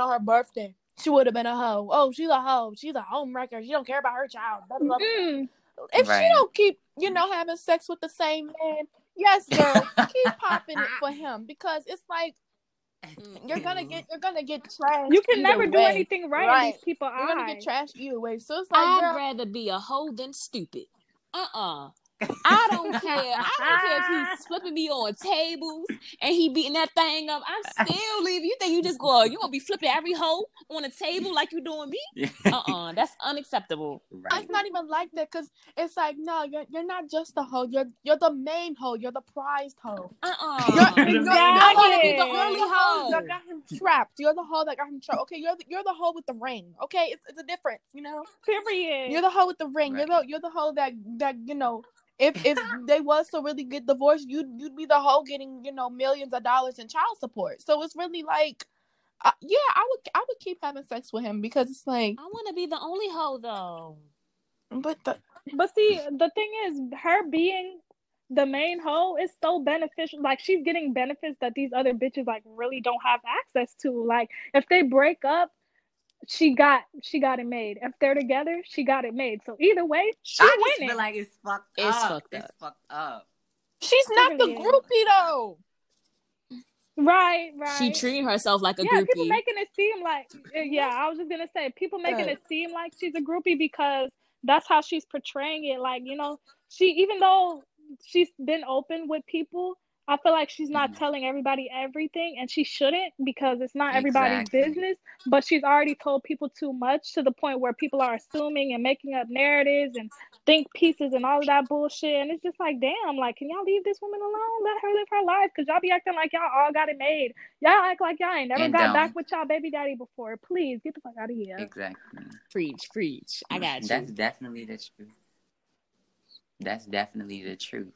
on her birthday, she would have been a hoe. Oh, she's a hoe. She's a homewrecker. She don't care about her child. Blah, blah, blah. Mm. If Right. she don't keep, you know, having sex with the same man, yes, girl, keep popping it for him because it's like you're gonna get you're gonna get trashed. You can either never do way. anything right, in Right. these people You're gonna get trashed either way. So it's like, I'd girl, rather be a hoe than stupid. Uh uh I don't care. I don't care if he's flipping me on tables and he beating that thing up. I'm still leaving. You think you just go? You gonna be flipping every hoe on a table like you're doing me? Uh uh That's unacceptable. right. it's not even like that because it's like no, you're you're not just the hoe. You're you're the main hoe. You're the prized hoe. Uh uh You're, you're, you're, Exactly. I wanna be the you're only the hoe hoe. that got him trapped. You're the hoe that got him trapped. Okay, you're the, you're the hoe with the ring. Okay, it's, it's a difference, you know. Period. You're the hoe with the ring. You're the you're the hoe that that you know. If if they was to really get divorced, you'd you'd be the hoe getting you know millions of dollars in child support. So it's really like, uh, yeah, I would I would keep having sex with him because it's like, I want to be the only hoe though. but the But see, the thing is, her being the main hoe is so beneficial. Like she's getting benefits that these other bitches like really don't have access to. Like if they break up, she got she got it made. If they're together, she got it made. So either way, she I just feel like it's fucked It's up. fucked it's up. fucked up. she's not the Period. groupie though. right, right. She treating herself like a yeah, people making it seem like uh, yeah, I was just gonna say people making Yeah. it seem like she's a groupie because that's how she's portraying it. Like, you know, she even though she's been open with people, I feel like she's not Mhm. telling everybody everything and she shouldn't because it's not everybody's Exactly. business. But she's already told people too much to the point where people are assuming and making up narratives and think pieces and all of that bullshit. And it's just like, damn, like, can y'all leave this woman alone? Let her live her life. Cause y'all be acting like y'all all got it made. Y'all act like y'all ain't never And got don't. back with y'all baby daddy before. Please get the fuck out of here. Exactly. Preach, preach. I got you. That's definitely the truth. That's definitely the truth.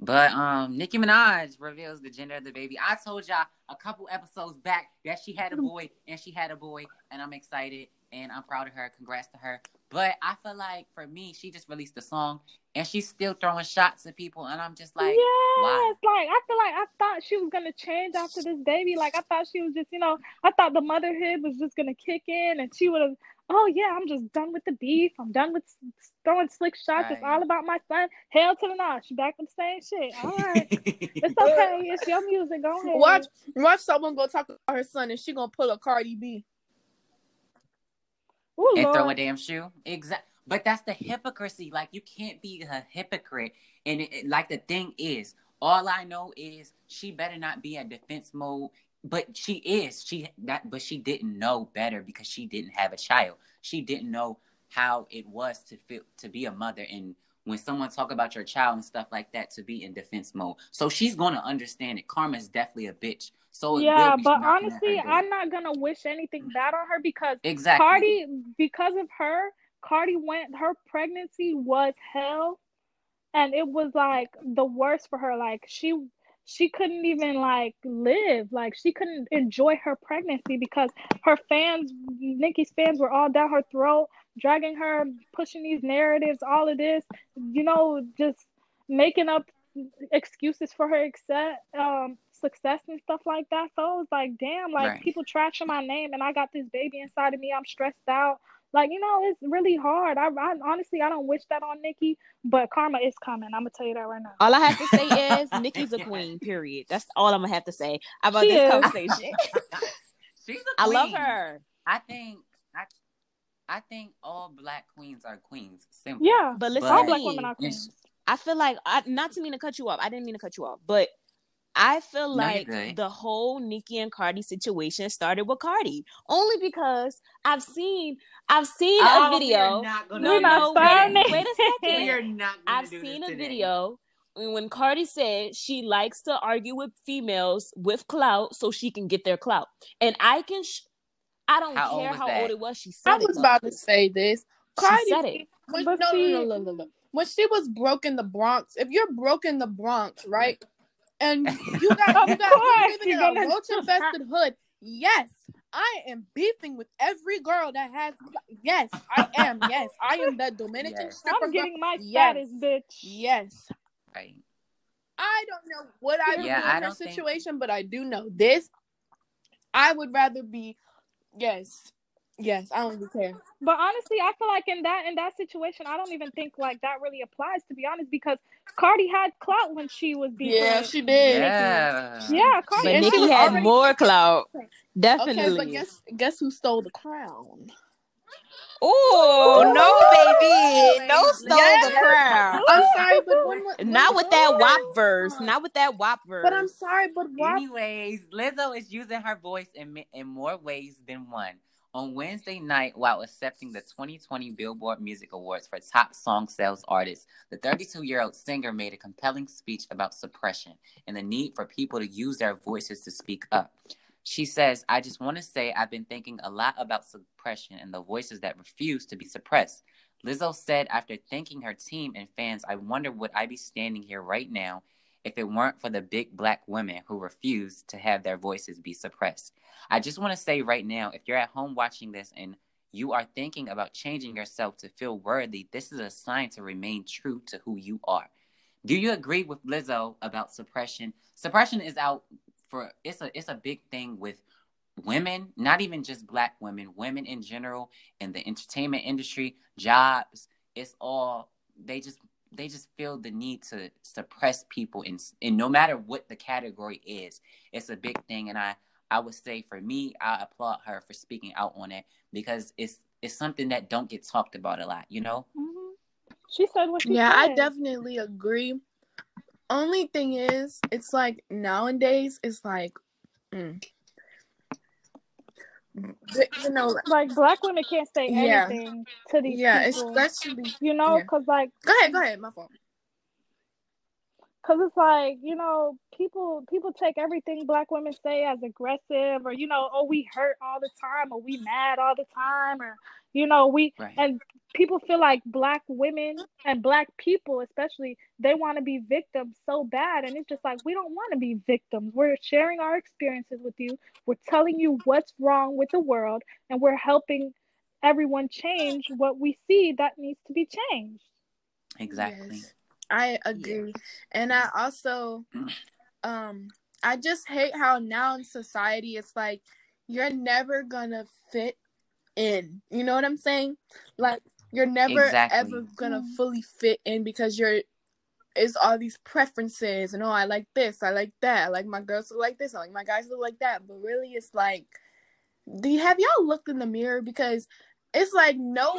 But um, Nicki Minaj reveals the gender of the baby. I told y'all a couple episodes back that she had a boy and she had a boy, and I'm excited and I'm proud of her. Congrats to her. But I feel like for me, she just released a song and she's still throwing shots at people, and I'm just like, yes, why? like I feel like I thought she was gonna change after this baby. Like I thought she was just, you know, I thought the motherhood was just gonna kick in, and she would have. Oh yeah, I'm just done with the beef. I'm done with s- throwing slick shots. It's all about my son. Hell to the no. She back with the same shit. All right, it's okay. It's your music. Go ahead. Watch watch someone go talk about her son and she gonna pull a Cardi B. Ooh, and Lord. throw a damn shoe. Exactly. But that's the hypocrisy. Like you can't be a hypocrite. And it, it- like the thing is, all I know is she better not be in defense mode. But she is. She that. But she didn't know better because she didn't have a child. She didn't know how it was to feel to be a mother and when someone talk about your child and stuff like that to be in defense mode. So she's gonna understand it. Karma's definitely a bitch. So yeah, but knocking at her honestly. I'm not gonna wish anything mm-hmm. bad on her because exactly. Cardi, because of her, Cardi went. Her pregnancy was hell, and it was like the worst for her. Like she, she couldn't even like live. Like she couldn't enjoy her pregnancy because her fans, Nicki's fans, were all down her throat, dragging her, pushing these narratives, all of this. You know, just making up excuses for her success, um, success and stuff like that. So it was like, damn, like Right. people trashing my name, and I got this baby inside of me. I'm stressed out. Like you know, it's really hard. I, I honestly, I don't wish that on Nicki, but karma is coming. I'm gonna tell you that right now. All I have to say is Nicki's a queen. Period. That's all I'm gonna have to say about She this is. conversation. She's a I love her, I think I, I think all black queens are queens. Simple. Yeah, but listen, all black women are queens. I feel like I not to mean to cut you off. I didn't mean to cut you off, but I feel like good. the whole Nicki and Cardi situation started with Cardi only because I've seen I've seen Oh, a we're video. not gonna No, We're not no, wait, wait a second. We are not gonna I've do seen this a today. video when when Cardi said she likes to argue with females with clout so she can get their clout, and I can. Sh- I don't How care was how that? old it was. She said I it. was though. about to say this. She Cardi said it. When, no, no, no, no, no, no. When she was broke in the Bronx, if you're broke in the Bronx, right, and you got you got course you're living in a gonna- roach infested hood, yes, I am beefing with every girl that has. Yes, I am. Yes, I am that Dominican Yes. stripper I'm girl. getting my Yes. status, bitch. Yes, Right. I don't know what I would Yeah, do I in her don't think- situation, but I do know this. I would rather be Yes. Yes, I don't even care. But honestly, I feel like in that in that situation, I don't even think like that really applies to be honest, because Cardi had clout when she was being Yeah, she did. Yeah. Yeah, Cardi But And she Nicki was had already- more clout. Okay, Definitely. but guess guess who stole the crown? Oh no, baby! No stole Yes. the crown. I'm sorry, but when, when Not with that when- WAP verse. Not with that WAP verse. But I'm sorry, but why? Anyways, Lizzo is using her voice in in more ways than one. On Wednesday night, while accepting the 2020 Billboard Music Awards for Top Song Sales Artist, the 32 year old singer made a compelling speech about suppression and the need for people to use their voices to speak up. She says, I just want to say I've been thinking a lot about suppression and the voices that refuse to be suppressed. Lizzo said after thanking her team and fans, I wonder would I be standing here right now if it weren't for the big black women who refuse to have their voices be suppressed. I just want to say right now if you're at home watching this and you are thinking about changing yourself to feel worthy, this is a sign to remain true to who you are. Do you agree with Lizzo about suppression? Suppression is out for it's a it's a big thing with women, not even just black women, women in general in the entertainment industry, jobs, it's all they just they just feel the need to suppress people in and no matter what the category is, it's a big thing and I I would say for me, I applaud her for speaking out on it because it's it's something that don't get talked about a lot, you know? Mhm. She said what she Yeah, I definitely agree. Only thing is, it's like nowadays, it's like, mm, But, you know, Like black women can't say Yeah. anything to these yeah, people. especially. you know, yeah. because like Go ahead, go ahead. My fault. Cause it's like you know, people people take everything black women say as aggressive, or you know, oh we hurt all the time, or we mad all the time, or you know we Right. and people feel like black women and black people especially they want to be victims so bad, and it's just like we don't want to be victims. We're sharing our experiences with you. We're telling you what's wrong with the world, and we're helping everyone change what we see that needs to be changed. Exactly. Yes, I agree. And I also um I just hate how now in society it's like you're never gonna fit in. You know what I'm saying? Like you're never Exactly. ever gonna fully fit in because you're it's all these preferences and oh I like this, I like that, I like my girls look like this, I like my guys look like that. But really it's like do you have y'all looked in the mirror? Because it's like no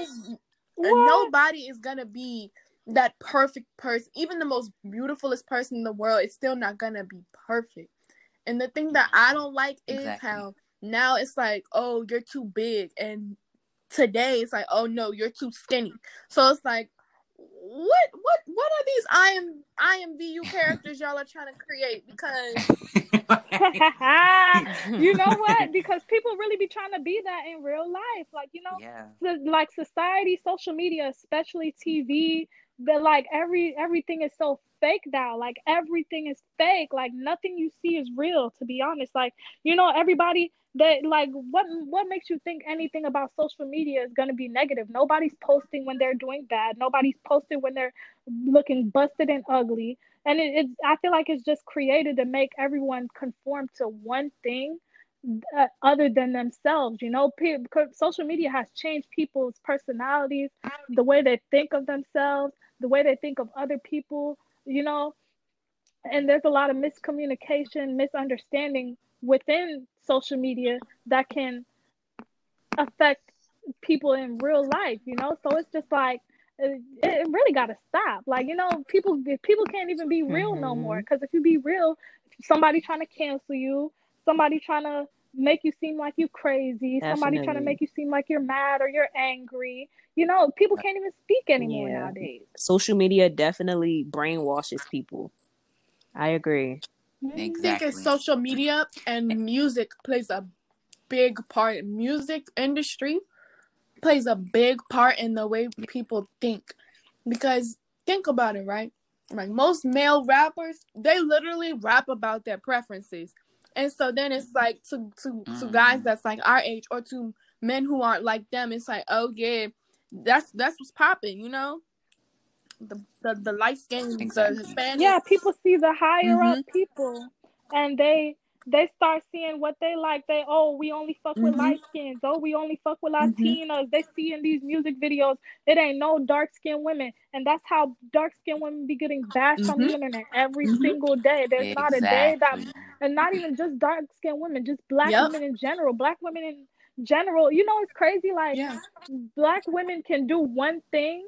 What? nobody is gonna be that perfect person. Even the most beautifulest person in the world is still not gonna be perfect. And the thing that I don't like is Exactly. how now it's like, oh, you're too big, and today it's like, oh no, you're too skinny. So it's like, what, what, what are these I am IMVU characters y'all are trying to create? Because you know what? Because people really be trying to be that in real life. Like, you know, yeah. the, like society, social media, especially TV, but like every everything is so fake now. Like everything is fake. Like nothing you see is real, to be honest. Like, you know, everybody that like what what makes you think anything about social media is gonna be negative? Nobody's posting when they're doing bad. Nobody's posting when they're looking busted and ugly. And it, it's I feel like it's just created to make everyone conform to one thing uh, other than themselves. You know, Pe- because social media has changed people's personalities, the way they think of themselves, the way they think of other people. You know, and there's a lot of miscommunication, misunderstanding within social media that can affect people in real life. You know, so it's just like it, it really got to stop. Like you know, people people can't even be real no Mhm. more because if you be real, somebody trying to cancel you, somebody trying to make you seem like you crazy, somebody trying to make you seem like you're mad or you're angry. You know, people can't even speak anymore Yeah. nowadays. Social media definitely brainwashes people. I agree. I think it's social media and eh. music plays a big part. Music industry plays a big part in the way people think. Because think about it, right? Like most male rappers, they literally rap about their preferences. And so then it's like to to to mm. guys that's like our age or to men who aren't like them, it's like, oh yeah, that's that's what's popping, you know? The the, the light skin, Exactly. the Hispanic. yeah people see the higher Mhm. up people and they they start seeing what they like. They oh, we only fuck with Mhm. light skins. Oh, we only fuck with Mhm. They see in these music videos, it ain't no dark skinned women, and that's how dark skinned women be getting bashed on the Mhm. internet every Mhm. single day. There's not a day that, and not even just dark skinned women, just black Yep. women in general. Black women in general. You know, it's crazy. Like Yeah. black women can do one thing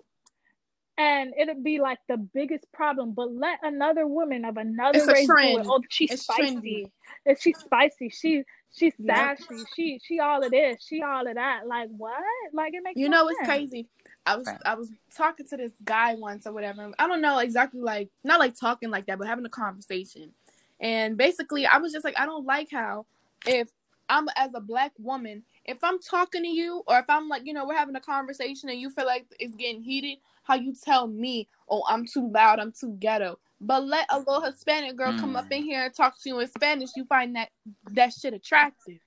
and it'd be like the biggest problem but let another woman of another It's race do it oh she's It's spicy trendy. and she's spicy she she's Yep. sassy she she all of this she all of that like what like it makes You no know, it's crazy. I was Right. I was talking to this guy once or whatever. I don't know exactly like not like talking like that, but having a conversation. And basically, I was just like, I don't like how if I'm as a black woman, if I'm talking to you or if I'm like, you know, we're having a conversation and you feel like it's getting heated, how you tell me, oh, I'm too loud, I'm too ghetto. But let a little Hispanic girl come up Mm. in here and talk to you in Spanish, you find that that shit attractive.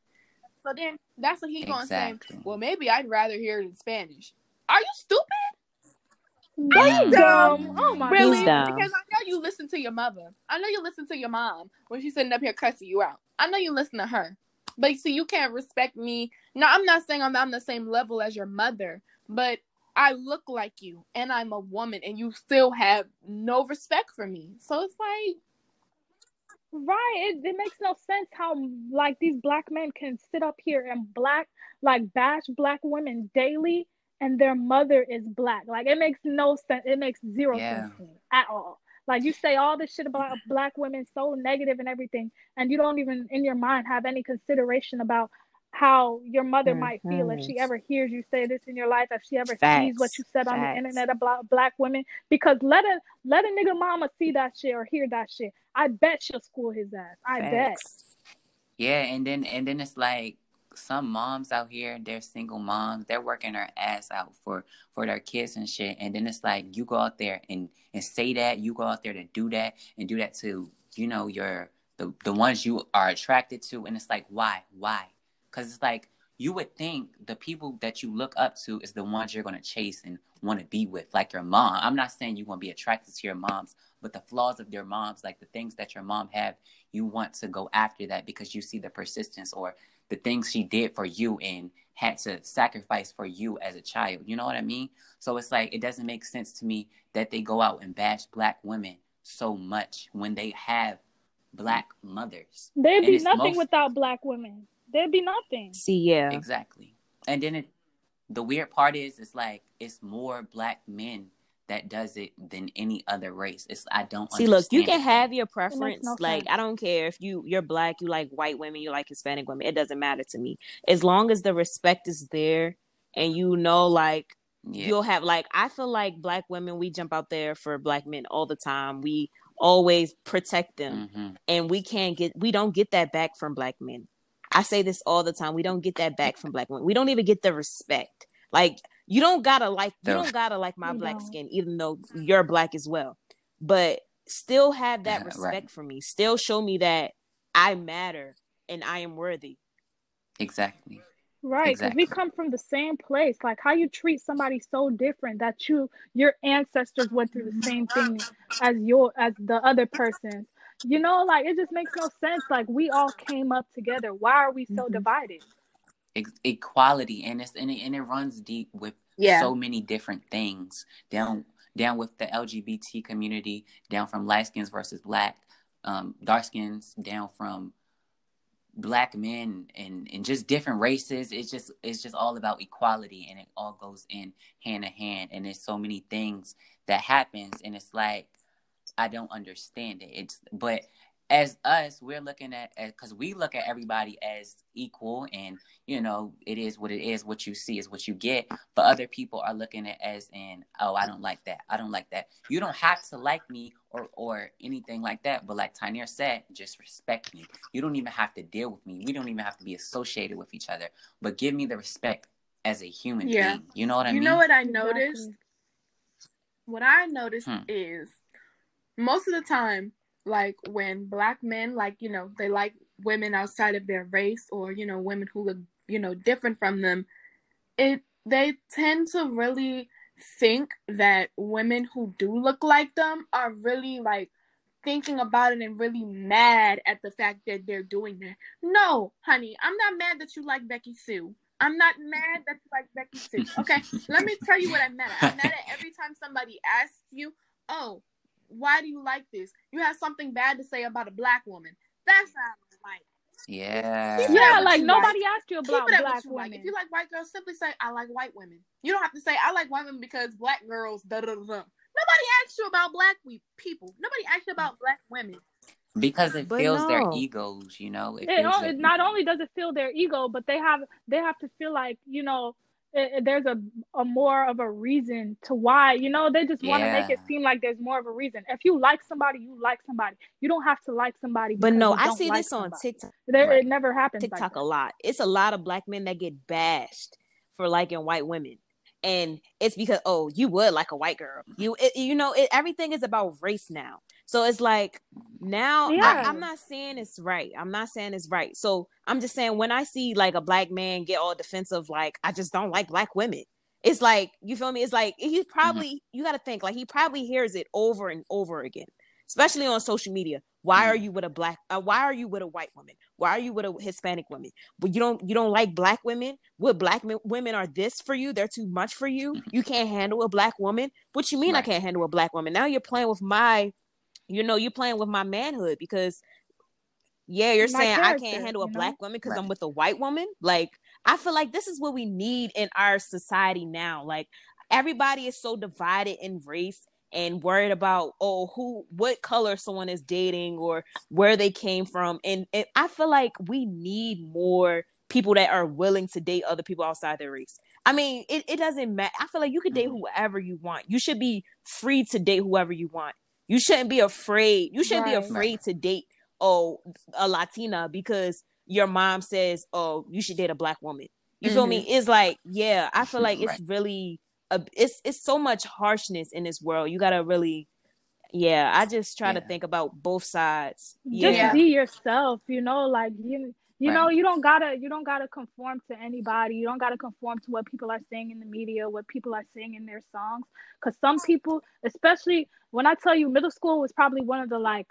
So then that's what he gonna say. Well, maybe I'd rather hear it in Spanish. Are you stupid? That's Mm. dumb oh my Really? He's god dumb. Because I know you listen to your mother. I know you listen to your mom when she's sitting up here cussing you out. I know you listen to her. But see, you can't respect me. Now, I'm not saying I'm on the same level as your mother, but I look like you and I'm a woman and you still have no respect for me. So it's like, Right. It, it makes no sense how like these black men can sit up here and black like bash black women daily and their mother is black. Like it makes no sense. It makes zero Yeah. sense to me at all. Like you say all this shit about black women so negative and everything, and you don't even in your mind have any consideration about how your mother mm-hmm. might feel if she ever hears you say this in your life, if she ever sees what you said on the internet about black women. Because let a let a nigga mama see that shit or hear that shit. I bet she'll school his ass. I bet. Yeah, and then and then it's like some moms out here, they're single moms, they're working their ass out for for their kids and shit. And then it's like you go out there and and say that, you go out there to do that and do that to, you know, your the the ones you are attracted to and it's like why? Why? Cuz it's like you would think the people that you look up to is the ones you're going to chase and want to be with like your mom. I'm not saying you're going to be attracted to your moms, but the flaws of your moms, like the things that your mom have, you want to go after that because you see the persistence or the things she did for you and had to sacrifice for you as a child. You know what I mean? So it's like it doesn't make sense to me that they go out and bash black women so much when they have black mothers. There'd And be nothing most- without black women. There'd be nothing. See, yeah. Exactly. And then it, the weird part is, it's like it's more black men that does it than any other race. It's I don't See, look, you can it. have your preference. no like, sense. I don't care if you you're black, you like white women, you like Hispanic women. It doesn't matter to me as long as the respect is there, and you know, like Yeah. you'll have like I feel like black women, we jump out there for black men all the time. We always protect them, hmm and we can't get we don't get that back from black men. I say this all the time. We don't get that back from black women. We don't even get the respect. Like you don't gotta like you don't gotta like my You black don't. skin, even though you're black as well. But still have that Uh, respect right. for me. Still show me that I matter and I am worthy. Exactly. Right, because we come from the same place. Like how you treat somebody so different that you your ancestors went through the same thing as your as the other person. You know, like it just makes no sense. Like we all came up together. Why are we so Mhm. divided? Equality, and it's and it, and it runs deep with Yeah. so many different things. Down down with the LGBT community, down from light skins versus black, um, dark skins, down from black men and and just different races it's just it's just all about equality and it all goes in hand in hand and there's so many things that happens and it's like i don't understand it it's but as us we're looking at because we look at everybody as equal and you know it is what it is what you see is what you get. But other people are looking at as in oh i don't like that. I don't like that. You don't have to like me or or anything like that. But like Tyner said just respect me. You don't even have to deal with me. We don't even have to be associated with each other. But give me the respect as a human Yeah. being. You know what i you mean? You know what I noticed? Exactly. What I noticed Hmm. is most of the time, like when black men, like, you know, they like women outside of their race or, you know, women who look, you know, different from them, it they tend to really think that women who do look like them are really like thinking about it and really mad at the fact that they're doing that. No, honey, I'm not mad that you like Becky Sue. I'm not mad that you like Becky Sue. Okay, let me tell you what I'm mad at. I'm mad at every time somebody asks you, "Oh, why do you like this?" You have something bad to say about a black woman. That's not right. Yeah. Keep Yeah, like nobody like. asked you Keep about it black what you women. like. If you like white girls, simply say I like white women. You don't have to say I like white women because black girls. Da da da. da. Nobody asked you about black we- people. Nobody asked you about black women. Because it But fills their egos, you know. It it, fills it not only does it fill their ego, but they have they have to feel like you know it, there's a a more of a reason to why you know they just want to make it seem like there's more of a reason. If you like somebody, you like somebody. You don't have to like somebody. But no, I see like this on somebody. TikTok. There, Right. it never happens. TikTok that. a lot. It's a lot of black men that get bashed for liking white women. And it's because oh, you would like a white girl. You it, you know, it, everything is about race now. So it's like now Yeah. I, I'm not saying it's right. I'm not saying it's right. So I'm just saying when I see like a black man get all defensive, like I just don't like black women. It's like you feel me. It's like he's mm-hmm. probably you got to think like he probably hears it over and over again, especially on social media. Why mm-hmm. are you with a black? Uh, why are you with a white woman? Why are you with a Hispanic woman? But you don't you don't like black women? What black men, women are this for you? They're too much for you. Mm-hmm. You can't handle a black woman. What you mean I can't handle a black woman? Now you're playing with my, you know, you're playing with my manhood because, yeah, you're My saying I can't handle a you know? black woman because I'm with a white woman. Like I feel like this is what we need in our society now. Like everybody is so divided in race and worried about oh who what color someone is dating or where they came from and, and i feel like we need more people that are willing to date other people outside their race i mean it, it doesn't matter i feel like you could date Mhm. whoever you want you should be free to date whoever you want you shouldn't be afraid. You shouldn't be afraid to date oh a latina because your mom says oh you should date a black woman. You feel me? Mm-hmm. It's like yeah i feel like it's Right. really a, it's it's so much harshness in this world. You gotta really yeah i just try to think about both sides. Just yeah. be yourself you know like you you Right. know you don't gotta you don't gotta conform to anybody you don't gotta conform to what people are saying in the media what people are saying in their songs because some people especially when i tell you middle school was probably one of the like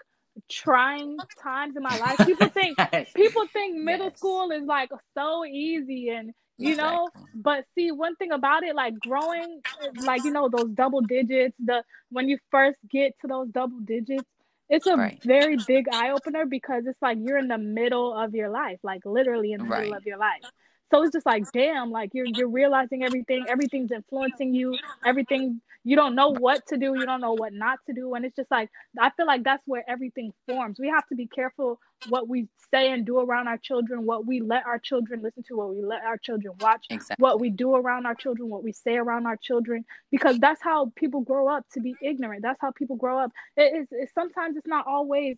trying times in my life people think Yes. people think middle Yes. school is like so easy and you know but see one thing about it like growing like you know those double digits the when you first get to those double digits it's a Right. very big eye opener because it's like you're in the middle of your life like literally in the middle of your life so it's just like damn like you're you're realizing everything everything's influencing you everything you don't know what to do you don't know what not to do. And it's just like i feel like that's where everything forms. We have to be careful what we say and do around our children what we let our children listen to what we let our children watch Exactly. what we do around our children what we say around our children because that's how people grow up to be ignorant. That's how people grow up. It is it's, sometimes it's not always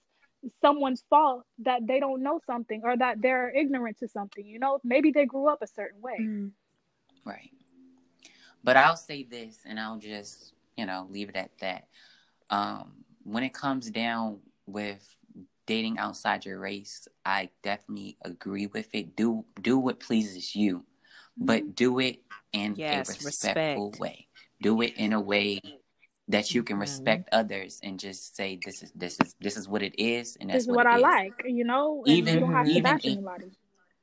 someone's fault that they don't know something or that they're ignorant to something you know maybe they grew up a certain way Mm. Right. But I'll say this and I'll just, you know, leave it at that. Um, when it comes down with dating outside your race, I definitely agree with it. Do do what pleases you, but do it in Yes, a respectful respect. way. Do it in a way that you can Mhm. respect others and just say this is this is this is what it is and this that's is what, what it i is. like you know and Even- you don't have to even bash if- anybody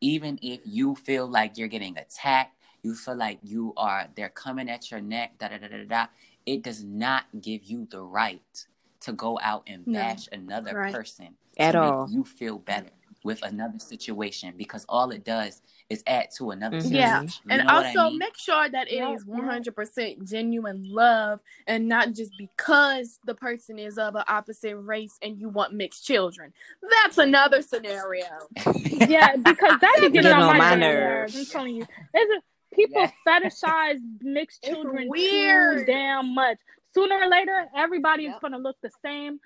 even if you feel like you're getting attacked, you feel like you are they're coming at your neck, da da da da da. It does not give you the right to go out and No. bash another Right. person At to all. make you feel better with another situation because all it does is add to another Mhm. situation. Yeah, You and know what I also mean? make sure that it yeah. is 100% genuine love and not just because the person is of an opposite race and you want mixed children. That's another scenario. yeah because that is be getting Getting on on my my nerves. nerves i'm telling you it's a, people Yeah. fetishize mixed It's children too weird. damn much sooner or later everybody is Yep. gonna look the same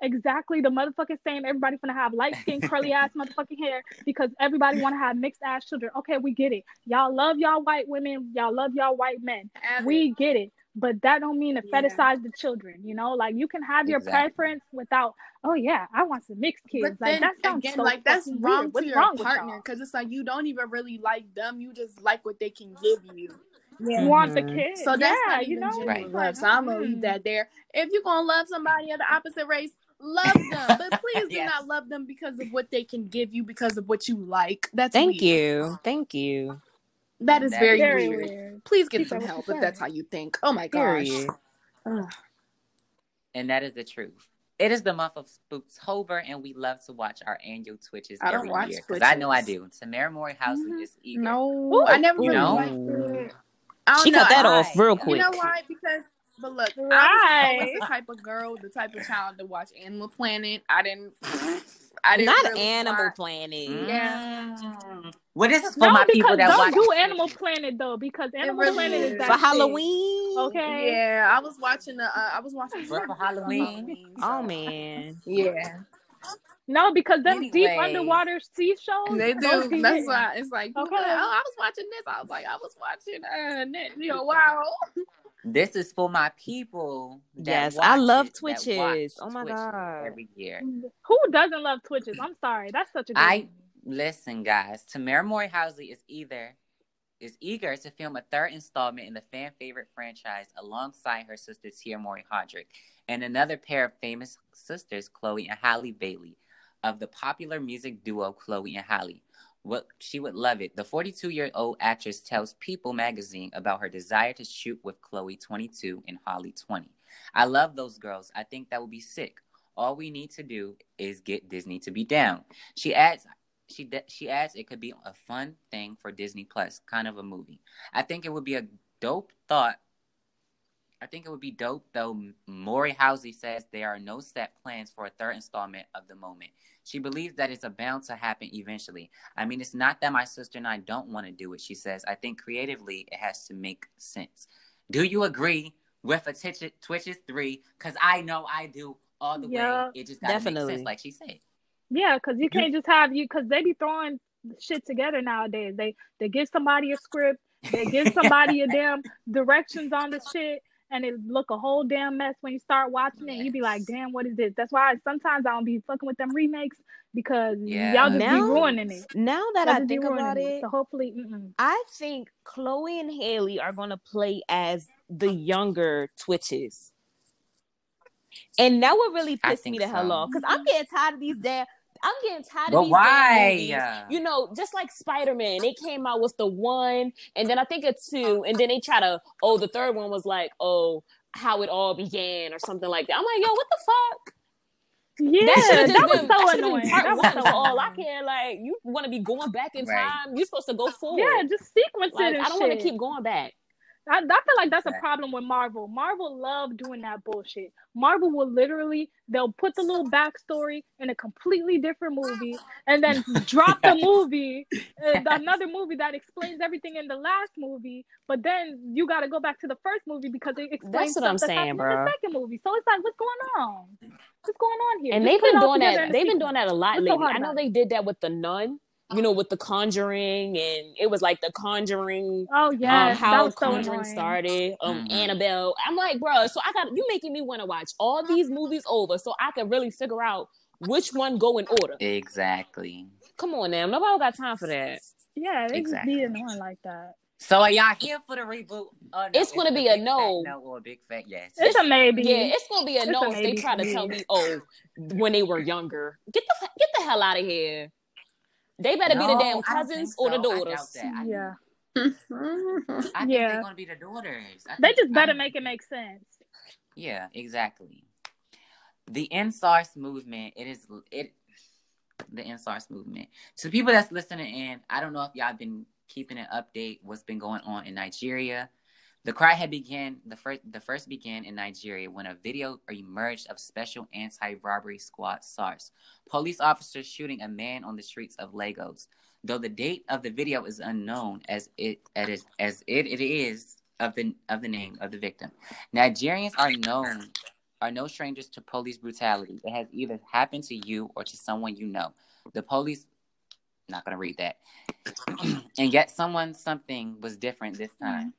exactly the motherfucking same everybody's gonna have light skin curly ass motherfucking hair because everybody want to have mixed ass children okay we get it y'all love y'all white women y'all love y'all white men Have we get it but that don't mean to Yeah. fetishize the children you know like you can have your Exactly. preference without oh yeah i want some mixed But kids like then that sounds again, so like that's wrong weird. to what's your wrong partner because it's like you don't even really like them. You just like what they can give you. Yeah. want the Mhm. kid So that's yeah you even know Right. love. So I'm gonna leave Mm. that there. If you're gonna love somebody of the opposite race, love them, but please do Yes. not love them because of what they can give you, because of what you like. That's Thank weird. you. Thank you. That is That very, Very weird. weird. Please get Keep some help if that's how you think. Oh my gosh. And that is the truth. It is the month of Spooktober, and we love to watch our annual Twitches I don't every watch year. Because I know I Twitches. do. Tamera Mowry Housley Mhm. is eager. No, Ooh. I never You really know? Liked don't She know. cut that I- off real you You quick. know why? Because, but look, I was Right. the type of girl, the type of child to watch Animal Planet. I didn't. I didn't. Not really Animal watch- Planet. Yeah. Mm. Well, this for No, my people because that don't watch. do Animal Planet though, because Animal really Planet is is. that For shit. Halloween. Okay. Yeah, I was watching the. Uh, I was watching. For Shrek Halloween. Oh man. Yeah, No, because them deep underwater sea shows. they do. That's hitting. why it's like. Okay. oh, I was watching this. I was like, I was watching. Uh, Nat Geo. Wow. This is for my people. That Yes, I love it, Twitches. Oh my Twitches God. Every year. Who doesn't love Twitches? I'm sorry, that's such a good. I movie. listen, guys. Tamera Mowry Housley is either is eager to film a third installment in the fan favorite franchise alongside her sister Tia Mowry Hardrict and another pair of famous sisters, Chloe and Halle Bailey, of the popular music duo Chloe and Halle. What she would love it. The 42 year old actress tells People magazine about her desire to shoot with Chloe 22 and Halle 20. I love those girls. I think that would be sick. All we need to do is get Disney to be down. She adds, she de- she adds, it could be a fun thing for Disney Plus, kind of a movie. I think it would be a dope thought. I think it would be dope though. Mowry Housley says there are no set plans for a third installment of the moment. She believes that it's bound to happen eventually. I mean, it's not that my sister and I don't want to do it. She says, I think creatively it has to make sense. Do you agree with a Twitch- Twitches three? Because I know I do all the way. It just gotta make definitely. sense, like she said. Yeah, because you can't just have you because they be throwing shit together nowadays. They they give somebody a script, they give somebody a damn directions on the shit, and it look a whole damn mess when you start watching it. You be like, damn, what is this? That's why sometimes I don't be fucking with them remakes because Yeah. y'all just be Now- ruining it. Now that Y'all I think about it, So hopefully, mm-mm. I think Chloe and Halle are gonna play as the younger Twitches. And that would really I piss me think the hell off. Because I'm mm-hmm. getting tired of these damn I'm getting tired But of these why? damn movies. You know, just like Spider Man, they came out with the one, and then I think a two, and then they try to. Oh, the third one was like, oh, how it all began, or something like that. I'm like, yo, what the fuck? yeah, That that, just was been, so that annoying. part That was one so for all I care. Like, you want to be going back in Right. time? You're supposed to go forward. Yeah, just sequence like, it I don't want to keep going back. I, I feel like that's a problem with Marvel. Marvel love doing that bullshit. Marvel will literally they'll put the little backstory in a completely different movie and then drop the movie, uh, another movie that explains everything in the last movie. But then you got to go back to the first movie because it explains what I'm stuff saying, bro. the second movie. So it's like, what's going on? What's going on here? And Just they've been doing that. They've been doing that a lot What's lately. hard I know they did that with the Nun. You know, with the Conjuring, and it was like the Conjuring. Oh um, yeah, that how was so Conjuring annoying. started. Um, Mhm. Annabelle. I'm like, bro. So I got you making me want to watch all these movies over, so I can really figure out which one go in order. Exactly. Come on, now. Nobody got time for that. Yeah, they Exactly. just be annoying like that. So are y'all here for the reboot? Or no? It's gonna it be a a no. no or a big fat yes. It's a maybe. Yeah, it's gonna be a It's no a if they maybe try to tell me. me, oh, when they were younger. Get the get the hell out of here. They better be the damn cousins think or the so. I doubt daughters. that. I yeah. I think Yeah. they're gonna be the daughters. I They think- just better I- make it make sense. Yeah, exactly. The EndSARS movement, it is it the EndSARS movement. To people that's listening in, I don't know if y'all been keeping an update what's been going on in Nigeria. The cry had began the first the first began in Nigeria when a video emerged of special anti-robbery squad SARS. Police officers shooting a man on the streets of Lagos. Though the date of the video is unknown as it as, as it, it is of the of the name of the victim. Nigerians are known are no strangers to police brutality. It has either happened to you or to someone you know. The police not gonna read that. and yet someone something was different this time. Mm-hmm.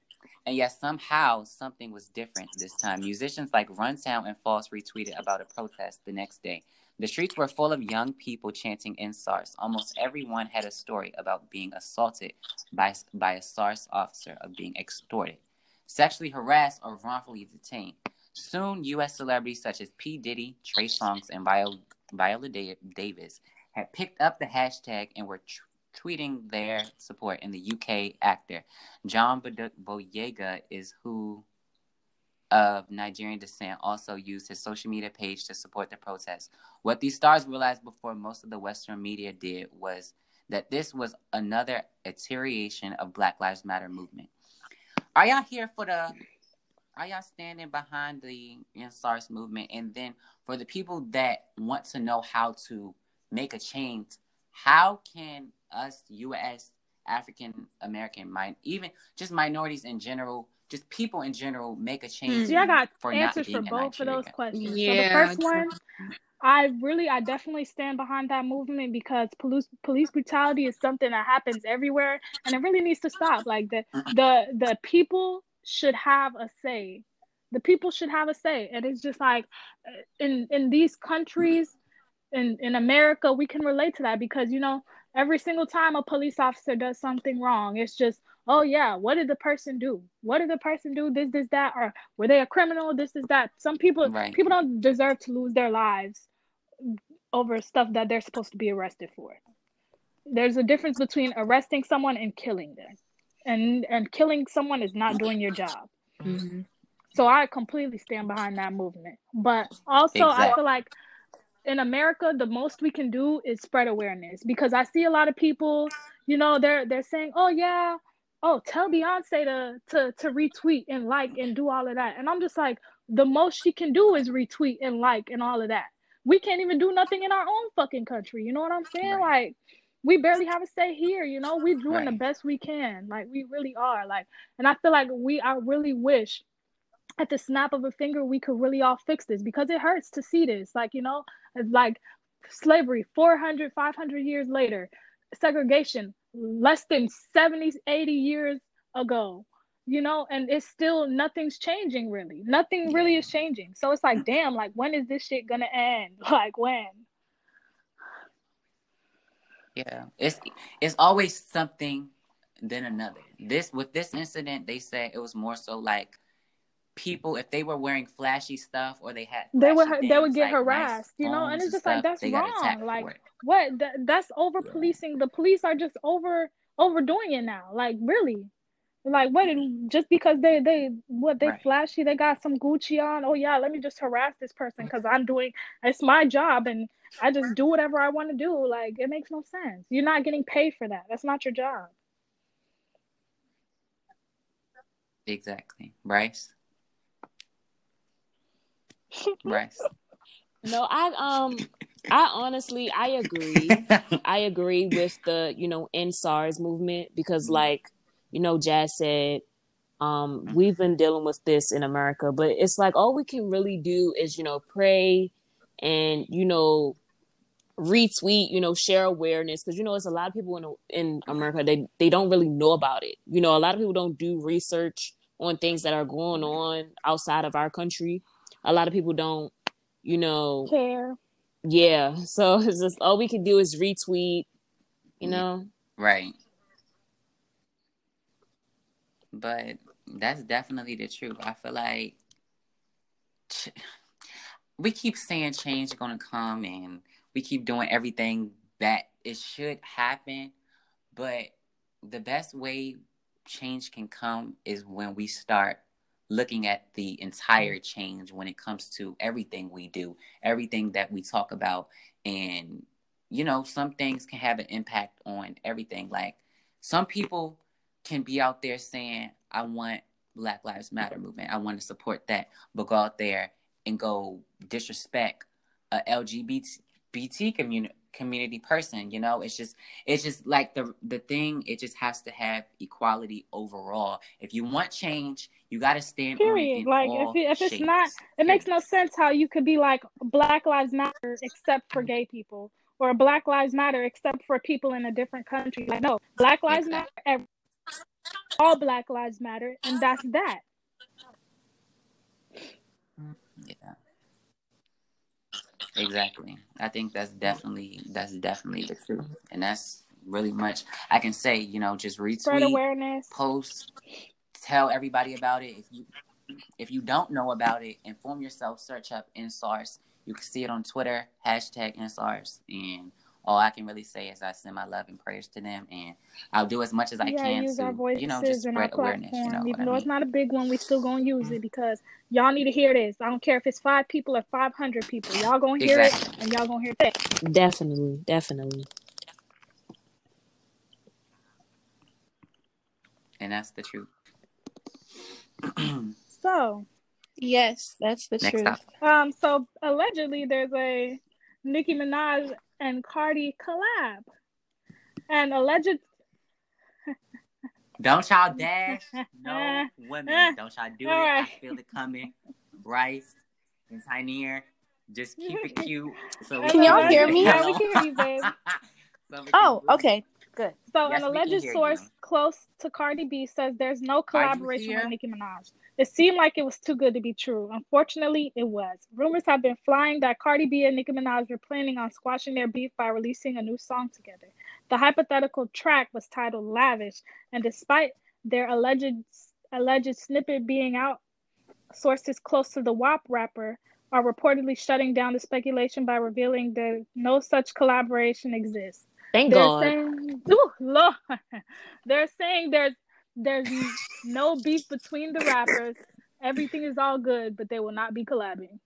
And yet somehow something was different this time. Musicians like Runtown and Falz retweeted about a protest the next day. The streets were full of young people chanting in SARS. Almost everyone had a story about being assaulted by, by a SARS officer, of being extorted, sexually harassed, or wrongfully detained. Soon, U.S. celebrities such as P. Diddy, Trey Songz, and Viola, Viola Davis had picked up the hashtag and were tr- tweeting their support. In the UK, actor John Boyega is who of Nigerian descent also used his social media page to support the protest. What these stars realized before most of the Western media did was that this was another iteration of Black Lives Matter movement. Are y'all here for the? Are y'all standing behind the SARS movement? And then for the people that want to know how to make a change, how can us U.S. African American, mind even just minorities in general, just people in general, make a change? See, I got for answers for both of those questions. Yeah, so the first one, I really, I definitely stand behind that movement because police police brutality is something that happens everywhere, and it really needs to stop. Like the the the people should have a say. The people should have a say, and it's just like uh, in in these countries, in in America, we can relate to that because you know every single time a police officer does something wrong, it's just oh yeah, what did the person do? What did the person do? This, this, that, or were they a criminal? This is that. Some people right. people don't deserve to lose their lives over stuff that they're supposed to be arrested for. There's a difference between arresting someone and killing them. And and killing someone is not doing your job. Mm-hmm. So I completely stand behind that movement. But also exactly. I feel like in America the most we can do is spread awareness because I see a lot of people, you know, they're they're saying, "Oh yeah, oh, tell Beyonce to to to retweet and like and do all of that." And I'm just like, the most she can do is retweet and like and all of that we can't even do nothing in our own fucking country. You know what I'm saying? Right. Like we barely have a say here, you know. We're doing right. the best we can. Like we really are. Like and I feel like we I really wish at the snap of a finger we could really all fix this because it hurts to see this. Like, you know, like slavery 400 500 years later, segregation less than 70 80 years ago you know, and it's still nothing's changing really. Nothing really is changing. So it's like, damn, like when is this shit gonna end? Like when? Yeah, it's it's always something then another. This with this incident, they said it was more so like people if they were wearing flashy stuff or they had they would they would get like harassed, nice you know, and it's just stuff, like that's wrong. Like what? That, that's over policing. Yeah. The police are just over overdoing it now. Like really. Like what? Just because they they what they right. flashy, they got some Gucci on. Oh yeah, let me just harass this person because I'm doing it's my job and I just do whatever I want to do. Like it makes no sense. You're not getting paid for that. That's not your job. Exactly, Bryce. Bryce. No, I um I honestly I agree. I agree with the, you know, EndSARS movement because like you know, Jazz said, um, we've been dealing with this in America, but it's like all we can really do is, you know, pray and, you know, retweet, you know, share awareness. Cause, you know, it's a lot of people in, in America, they, they don't really know about it. You know, a lot of people don't do research on things that are going on outside of our country. A lot of people don't, you know, care. Yeah. So it's just all we can do is retweet, you know? Right but that's definitely the truth. I feel like we keep saying change is going to come and we keep doing everything that it should happen, but the best way change can come is when we start looking at the entire mm-hmm. change when it comes to everything we do, everything that we talk about. And, you know, some things can have an impact on everything. Like some people can be out there saying, I want Black Lives Matter movement. I want to support that, but go out there and go disrespect a LGBT community community person you know it's just it's just like the the thing it just has to have equality overall if you want change you got to stand period like if, it, if it's not it makes no sense how you could be like black lives matter except for gay people or black lives matter except for people in a different country like no black lives exactly. matter all Black Lives Matter, and that's that. Mm, yeah. Exactly. I think that's definitely that's definitely the truth, and that's really much I can say. You know, just retweet, Spread awareness, post, tell everybody about it. If you if you don't know about it, inform yourself. Search up EndSARS. You can see it on Twitter, hashtag EndSARS. And all I can really say is I send my love and prayers to them, and I'll do as much as I yeah, can use to, our voices you know, just spread awareness. You know what Even I though it's not a big one, we still gonna use it because y'all need to hear this. I don't care if it's five people or five hundred people. Y'all gonna hear Exactly. it, and y'all gonna hear it. Definitely, definitely. And that's the truth. So, Yes, that's the Next truth. up. um, so allegedly there's a Nicki Minaj and Cardi collab, and alleged. Don't y'all dash no women. Don't y'all do it. All I feel it coming. Bryce and Tyneer, just keep it cute. So Can y'all hear me? Yeah, we can hear you, babe. So Oh, okay. Good. So Yes, an alleged source you. close to Cardi B says there's no collaboration with Nicki Minaj. It seemed like it was too good to be true. Unfortunately, it was. Rumors have been flying that Cardi B and Nicki Minaj were planning on squashing their beef by releasing a new song together. The hypothetical track was titled Lavish, and despite their alleged alleged snippet being out, sources close to the WAP rapper are reportedly shutting down the speculation by revealing that no such collaboration exists. Thank They're God. saying, Ooh, Lord. They're saying there's there's no beef between the rappers. Everything is all good, but they will not be collabing.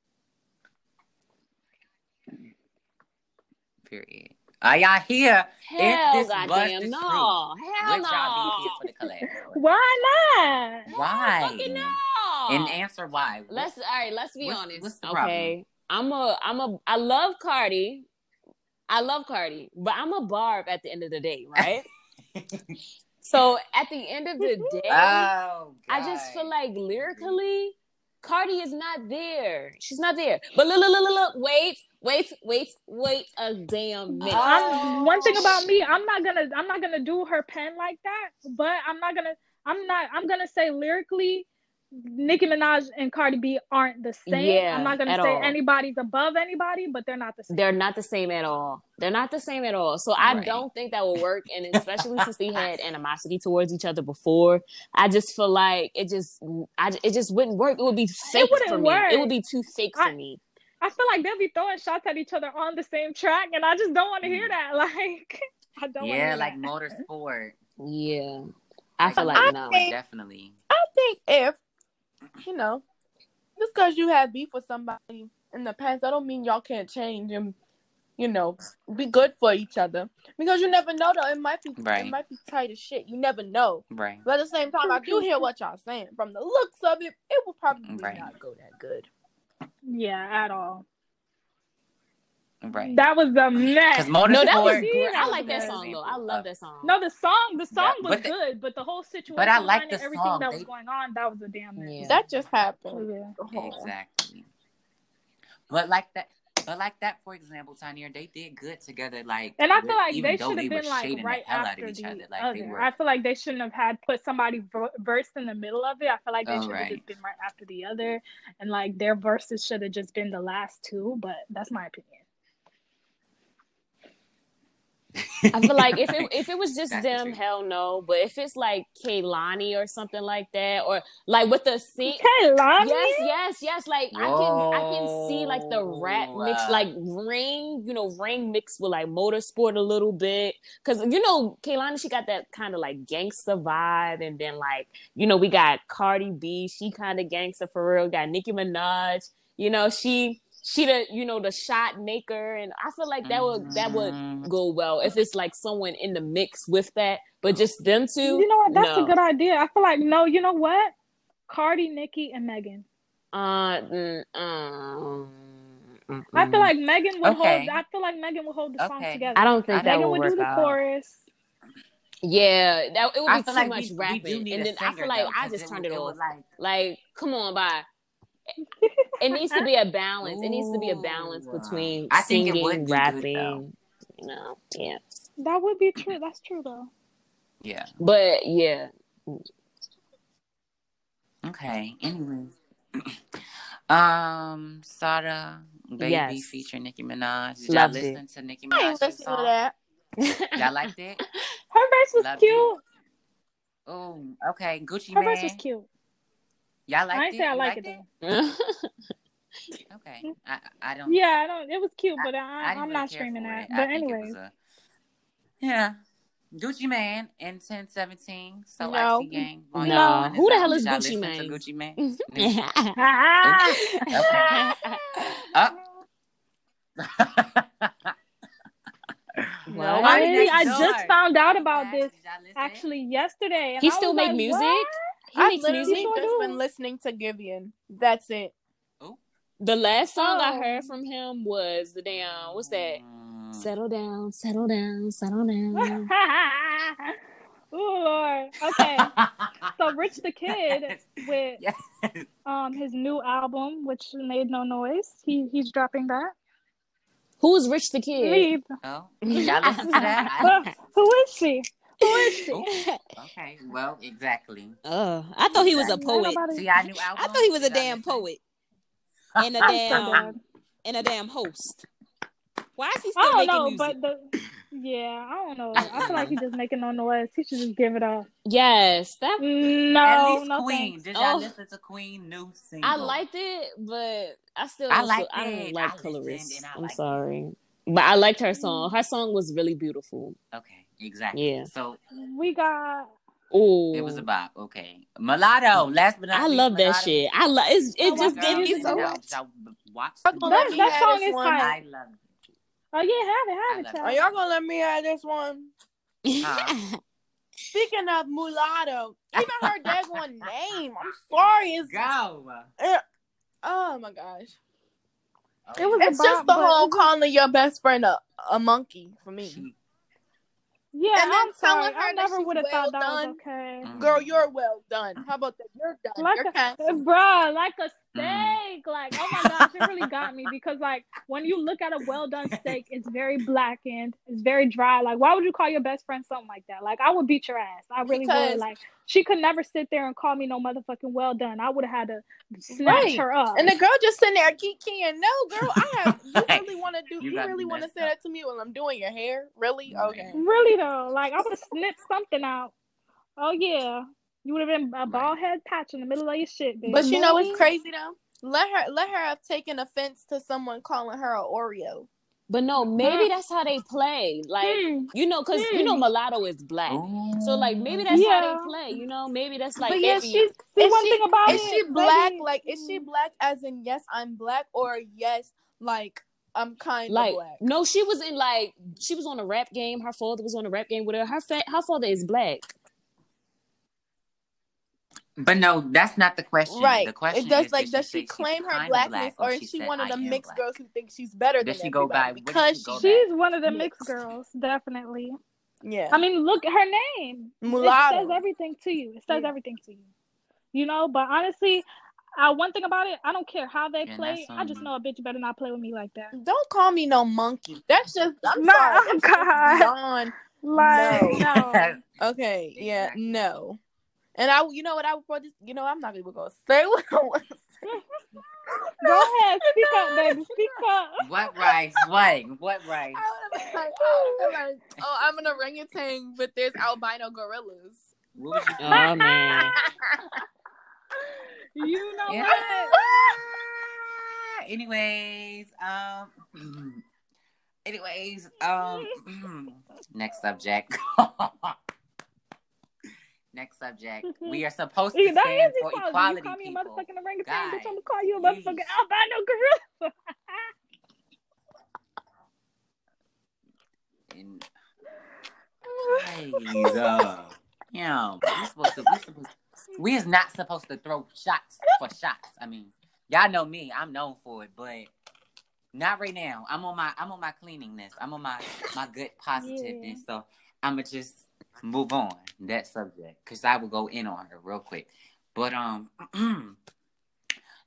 Period. Are y'all here? Hell, this goddamn, no. truth, Hell Would no. y'all be here for the collab? Why not? Hell Why? fucking no. And answer why. Let's all right. Let's be What's- honest. what's the okay, I'm a I'm a I love Cardi. I love Cardi, but I'm a barb at the end of the day, right? so at the end of the day, Oh, I just feel like lyrically, Cardi is not there. She's not there. But look, look, look, look, look. Wait, wait, wait, wait a damn minute. I'm oh, one thing about me, I'm not gonna I'm not gonna do her pen like that, but I'm not gonna I'm not I'm gonna say lyrically Nicki Minaj and Cardi B aren't the same. Yeah, I'm not gonna say all. anybody's above anybody, but they're not the same. They're not the same at all. They're not the same at all. So I Right. don't think that will work. And especially since they had animosity towards each other before, I just feel like it just, I, it just wouldn't work. It would be fake wouldn't for me. work. It would be too fake for I- me. I feel like they'll be throwing shots at each other on the same track, and I just don't want to hear mm. that. Like, I don't. wanna yeah, hear like that. motorsport. Yeah, I feel Like like I no. think- Definitely. I think if you know, just because you had beef with somebody in the past, that don't mean y'all can't change and you know be good for each other. Because you never know though. It might be Right. it might be tight as shit. You never know. Right. But at the same time, I do hear what y'all saying. From the looks of it, it will probably Right. not go that good. Yeah, at all. Right. That was a mess. No, that was See, great. I like that song though. I love that song. No, the song, the song Yeah, was the- good, but the whole situation But I like the it, everything song. that They- was going on, that was a damn mess. Yeah. That just happened. Oh, yeah. Oh. Exactly. But like that, but like that, for example, Tanya, they did good together. Like, And I feel like they should have been like right the after each the other. Like, other. They were... I feel like they shouldn't have had put somebody verse in the middle of it. I feel like they Oh, should have right. just been right after the other, and like their verses should have just been the last two. But that's my opinion. I feel like if it if it was just That's them, truth. hell no. But if it's like Kehlani or something like that, or like with the sing, Okay, Lonnie. yes, yes, yes. Like I can I can see like the rap mix, like ring, you know, ring mixed with like motorsport a little bit. Cause you know, Kehlani, she got that kind of like gangster vibe, and then like you know, we got Cardi B, she kind of gangster for real. Got Nicki Minaj, you know, she she the you know the shot maker, and I feel like that would that would Mhm. go well if it's like someone in the mix with that, but just them two. You know what? That's no. a good idea. I feel like no. You know what? Cardi, Nicki, and Megan. Uh, mm, um, mm, I feel like Megan would Okay. hold. I feel like Megan would hold the song together. I don't think I that Megan would would do work the out. chorus. Yeah, that it would be feel too like much we, we rapping, do need and a then I feel like though, I 'cause just it turned it it off. like, Like, come on, bye. It needs to be a balance. It needs to be a balance between I think it singing, would be good, though. rapping. You know, yeah. That would be true. That's true though. yeah. But yeah, Okay. Anyway, um, Sada, Baby Yes. featuring Nicki Minaj. Did Loved y'all it. listen to Nicki I ain't Minaj's listening to song? that. Y'all liked it? Her verse was Loved cute. Oh, okay. Gucci Her Man. verse was cute. Y'all liked I it? say I like it though. Okay. I I don't. Yeah, I don't. It was cute, but I I, didn't I'm really not care streaming that. it. I But think anyways, a yeah. Gucci Mane in 1017. So No. RC Gang. Volume No. one Who the hell is Did y'all Gucci listen Mane? To Gucci Mane. No, oh. I I just found out about this did y'all listen? actually yesterday. And he I still was make like, music. what? He I've makes literally music. Sure just do. been listening to Givian. That's it. The last song I Oh. heard from him was the damn what's that? Mm. Settle down, settle down, settle down. oh Lord. Okay. So Rich the Kid with Yes. um his new album, which made no noise. He he's dropping that. Who's Rich the Kid? Me. Oh, y'all listen to that? I, Who is she? Who is she? Ooh, okay, well, exactly. Uh, I thought he was a poet. See our new album? I thought he was a damn poet and a I'm so damn and a damn host. Why is he I still don't making know, music? but the yeah, I don't know. I feel like he's just making no noise. He should just give it up. Yes, that No, At least no Queen. thanks. Did y'all Oh. listen to Queen new single? I liked it, but I still I don't, I don't like I colorist. I I'm liked it. sorry, but I liked her song. Her song was really beautiful. Okay, exactly. Yeah. So We got Oh, it was about okay. Mulatto. Mm. Last but not I least, love that Mulatto. shit. I love it's, it. Oh, Just my gave me so Y'all- much. y'all watch That- the that, that song this is one. I love it. Oh yeah, have it, have it, love child. Are y'all gonna let me have this one? Huh? Speaking of mulatto, even her dead one name. I'm sorry. It's Go. Eh, oh my gosh. Oh, it was It's a just the whole calling your best friend a, a monkey for me. She- Yeah, And then I'm telling sorry. her I that never she's would have well thought that was done. okay. Mm. Girl, you're well done. How about that? You're done. Like you're a, canceled. bruh, like a Mm. steak. Like, oh my gosh, it really got me because, like, when you look at a well done steak, it's very blackened, it's very dry. Like, why would you call your best friend something like that? Like, I would beat your ass. I really Because- would. Like, she could never sit there and call me no motherfucking well done. I would have had to snatch Right. her up. And the girl just sitting there kikiing. No, girl, I have. You really want to do? you You, really want to say that to me while I'm doing your hair? Really? Okay. really though, like, I would have snipped something out. Oh yeah, you would have been a bald head patch in the middle of your shit, bitch. But you know Boy. what's crazy though? Let her let her have taken offense to someone calling her a Oreo. But no, maybe that's how they play. Like Hmm. you know, cause you know mulatto is black. So like maybe that's Yeah. how they play. You know, maybe that's like but they yeah, be- she's See, one she, thing about is it, she black? baby- Like is she black as in yes I'm black or yes like I'm kind of like black? no, she was in like she was on a rap game. Her father was on a rap game with her. Her fa- her father is black. But no, that's not the question. Right. The question it does is, like does say she claim her blackness black, or is she she said, one of the mixed black"? girls who thinks she's better Does than she go by- everybody because she go she's by? One of the mixed Mixed. girls, definitely. yeah I mean, look at her name. Mulatto. It says everything to you. It says Yeah. everything to you. You know, but honestly, uh, one thing about it, I don't care how they And play. I just um, know a bitch better not play with me like that. Don't call me no monkey. That's just I'm No, sorry. oh, That's just God. Like, No. no. Okay, yeah, Exactly. no. And I, you know what, I would probably, you know, I'm not even gonna say what I want to say. Go ahead, speak up, baby. Speak up. What rights? What? What rights? I would have been like, I would've like, oh, I'm an orangutan, but there's albino gorillas. What was you Oh man. You know Yeah. what? Anyways, um, anyways, um, next subject. Next subject. We are supposed to Yeah, that stand for equality. equality, You call me a people. motherfucking orangutan, Guys, bitch. I'm gonna call you a motherfucking albino gorilla. And, Please, uh, know, we supposed to, we supposed, we is not supposed to throw shots for shots. I mean, y'all know me, I'm known for it, but not right now. I'm on my, I'm on my cleaningness. I'm on my, my good positiveness. So I'ma just move on that subject because I will go in on her real quick. But um,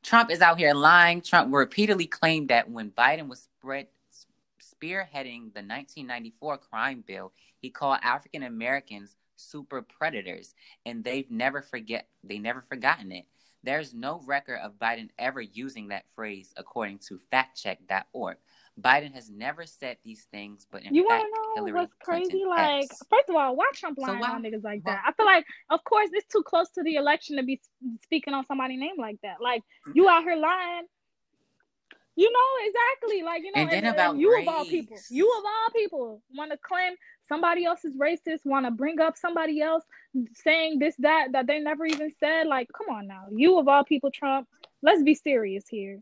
Trump is out here lying. Trump repeatedly claimed that when Biden was spread spearheading the 1994 crime bill, he called African Americans super predators, and they've never forget they never forgotten it. There's no record of Biden ever using that phrase, according to factcheck.org. Biden has never said these things, but in You want fact, to know Hillary what's crazy? Like, first of all, why Trump So lying why- on niggas like why- that? I feel like, of course, it's too close to the election to be speaking on somebody's name like that. Like, you out here lying. You know exactly, like you know, And then and, about and you of all people, you of all people, want to claim somebody else is racist, want to bring up somebody else saying this that that they never even said. Like, come on now, you of all people, Trump. Let's be serious here.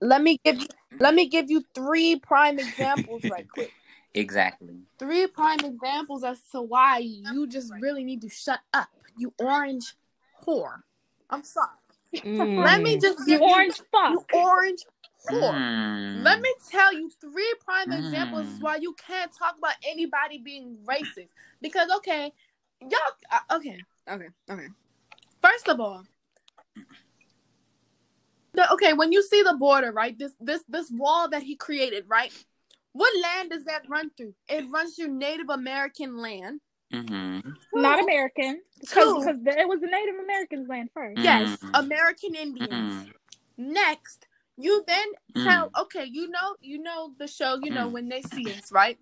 Let me give you let me give you three prime examples right quick. Exactly. Three prime examples as to why you just really need to shut up. You orange whore. I'm sorry. Mm. Let me just You give you orange fuck. you orange whore. Mm. Let me tell you three prime examples Mm. why you can't talk about anybody being racist. Because okay, y'all uh, okay, okay, okay. First of all, the, okay, when you see the border, right? This this this wall that he created, right? What land does that run through? It runs through Native American land. Mm-hmm. Not American, Two. because it was the Native Americans' land first. Yes, Mm. American Indians. Mm. Next, you then Mm. tell okay, you know, you know the show, you know Mm. when they see us, right?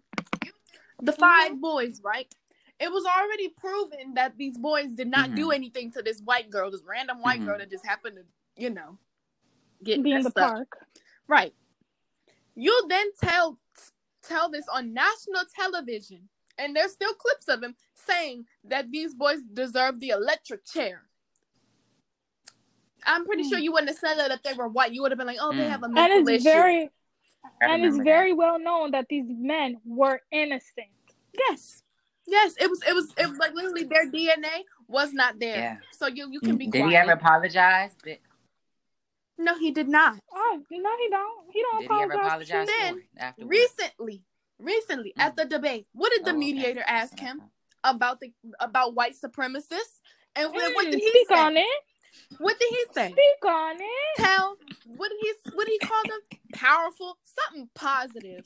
The 5 boys, right? It was already proven that these boys did not do anything to this white girl, this random white Mhm. girl that just happened to, you know, get Be in the messed up. park. Right. You then tell tell this on national television, and there's still clips of him saying that these boys deserve the electric chair. I'm pretty sure you wouldn't have said that if they were white. You would have been like, "Oh, they Mm. have a And it's issue." very and it's remember very well known that these men were innocent. Yes, yes. It was. It was. It was like literally their DNA was not there. Yeah. So you you can be Did quiet. he ever apologize? Did, No, he did not. Oh no, he don't. He don't did he ever apologize. apologize Then, afterwards? Recently, recently at Mm. the debate, what did the Oh, okay. mediator ask him about the about white supremacists? And what, what Mm, did he speak say? on it. What did he say? Speak on it. Tell what did he what did he call them? Powerful, something positive,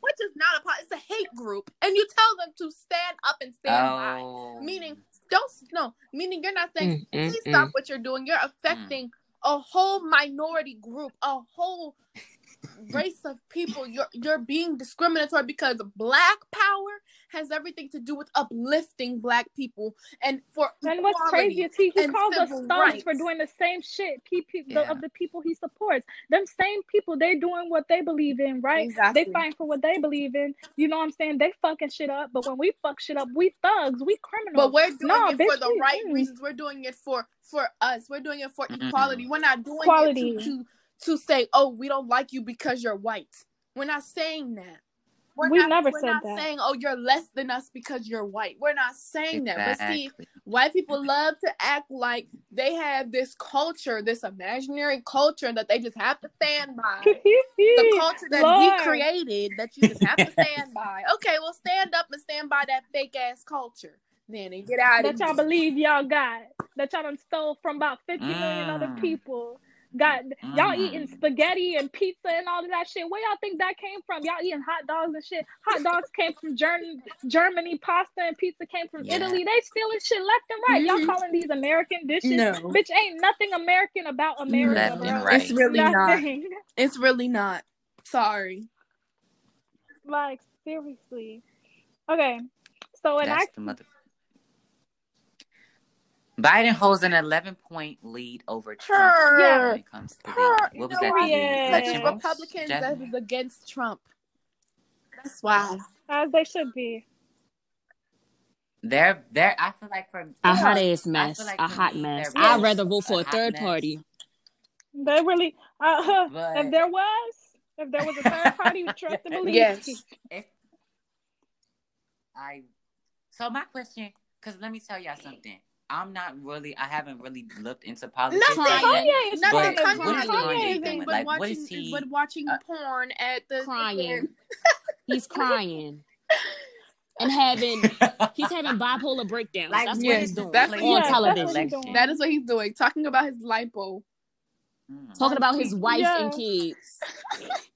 which is not a po- it's a hate group, and you tell them to stand up and stand by. Oh. Meaning, don't no. Meaning, you're not saying Mm, mm, please mm. stop what you're doing. You're affecting a whole minority group, a whole race of people. You're you're being discriminatory because black power has everything to do with uplifting black people and for And what's crazy is he, he calls us civil thugs for doing the same shit pe- pe- the- of the people he supports. Them same people, they're doing what they believe in, right? Exactly. They fighting for what they believe in. You know what I'm saying? They fucking shit up. But when we fuck shit up, we thugs, we criminals. But we're doing No, it for the right reasons. We're doing it for for us. We're doing it for Mm-mm. equality. We're not doing Equality. it to, to to say, "Oh, we don't like you because you're white." We're not saying that. We're We've not, never we're said not that. saying, "Oh, you're less than us because you're white." We're not saying that. But see, white people love to act like they have this culture, this imaginary culture that they just have to stand by. The culture that Lord. we created that you just have to stand by. Okay, well, stand up and stand by that fake ass culture. Then and get out that y'all here. believe y'all got. That y'all done stole from about 50 million other Mm. people. Got y'all Mm. eating spaghetti and pizza and all of that shit. Where y'all think that came from? Y'all eating hot dogs and shit. Hot dogs came from Germ- Germany. Pasta and pizza came from Yeah. Italy. They stealing shit left and right. Mhm. Y'all calling these American dishes? No. Bitch, ain't nothing American about America, Left and right. It's really not. Nothing. It's really not. Sorry. like seriously. Okay, so and I That's the mother. Biden holds an 11 point lead over Trump Her. when it comes to Her. the, what was that? why? The Election? Republicans that Jasmine? is against Trump. That's why. as they should be. They're, they're, I feel like for A hot I ass mess. feel like a for hot me, mess. they're I'd rather vote for a a third mess. party. They really. Uh, But- if there was, if there was a third party, trust and believe. Yes. if I so my question, because let me tell y'all something. I'm not really. I haven't really looked into politics. Nothing. like Crying. Kanye is Nothing. But crying. what is Kanye, Kanye Kanye doing? but Like, watching, is he- But watching uh, porn at the Crying. He's crying. And having he's having bipolar breakdowns. Like, that's what he's doing. that's like, what on he's- television. that's what he's doing. That is what he's doing. Talking about his lipo. Mm, Talking about his wife Yeah. and kids.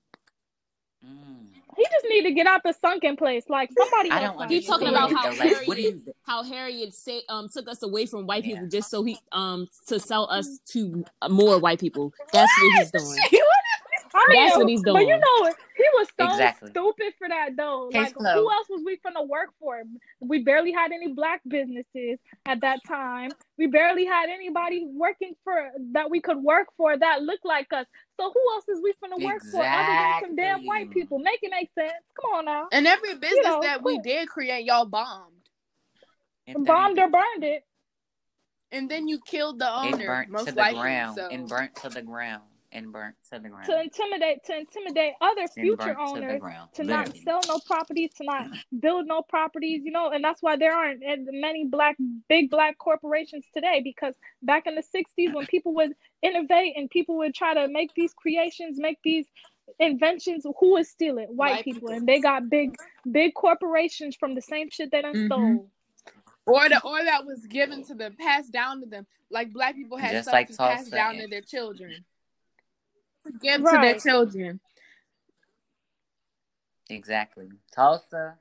He just need to get out the sunken place. Like somebody. I don't might talking about it. how understand though. Like, what Harriet, you? how Harriet say um took us away from white people Yeah. just so he um to sell us to more white people. That's what he's doing. I mean, That's what he's doing. But you doing. know, he was so Exactly. stupid for that though. Case like, closed. who else was we gonna work for? We barely had any black businesses at that time. We barely had anybody working for that we could work for that looked like us. So who else is we gonna work for other than some damn white people? Make it make sense. Come on now. And every business know, that we did create, y'all bombed. If Bombed or burned it. And then you killed the It owner, burnt most to the likely. ground so. and burnt to the ground and burnt to the ground. To intimidate to intimidate other and future burnt to owners to not sell no properties, to not build no properties, you know, and that's why there aren't as many black, big black corporations today. Because back in the '60s, when people would innovate and people would try to make these creations, make these inventions, who would steal it? White, White people. people. and they got big, big corporations from the same shit they done Mhm. stole. Or the or that was given to them, passed down to them. Like black people had Just stuff like to pass down to their children. Give to their children. Exactly. Tulsa.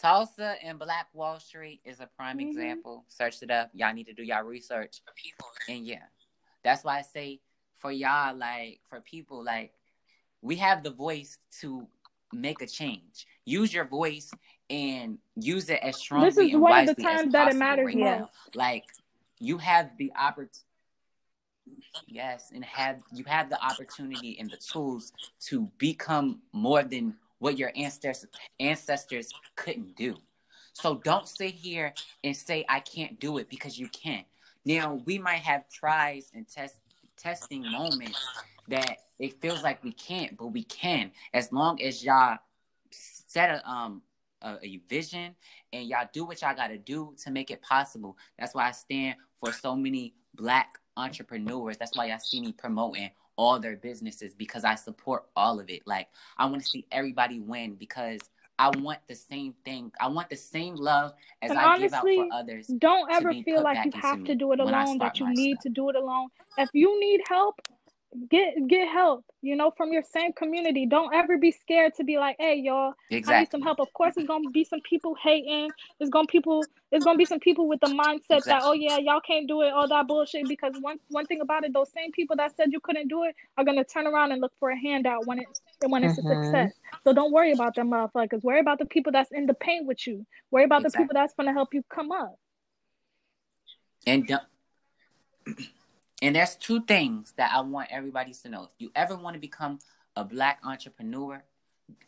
Tulsa and Black Wall Street is a prime Mhm. example. Search it up. Y'all need to do y'all research. And yeah, that's why I say for y'all, like for people, like we have the voice to make a change. Use your voice and use it as strongly This is and one of the wisely as times that it possible matters right most. now. Like you have the opportunity. Yes, and have you have the opportunity and the tools to become more than what your ancestors ancestors couldn't do. So don't sit here and say I can't do it because you can't. Now we might have tries and test testing moments that it feels like we can't, but we can as long as y'all set a um a, a vision and y'all do what y'all got to do to make it possible. That's why I stand for so many black entrepreneurs. That's why y'all see me promoting all their businesses because I support all of it. Like I want to see everybody win because I want the same thing. I want the same love as And I give out for others. Don't ever feel like you have to do it alone, that you need stuff. to do it alone. If you need help, get get help, you know, from your same community. Don't ever be scared to be like, hey y'all, I need some help. Of course it's gonna be some people hating. it's gonna people it's gonna be some people with the mindset that, oh yeah, y'all can't do it, all that bullshit. Because one one thing about it, those same people that said you couldn't do it are gonna turn around and look for a handout when it's when it's a Mm-hmm. Mhm. success. So don't worry about them motherfuckers. Worry about the people that's in the paint with you. Worry about the people that's gonna help you come up. And don't- and there's two things that I want everybody to know. If you ever want to become a black entrepreneur,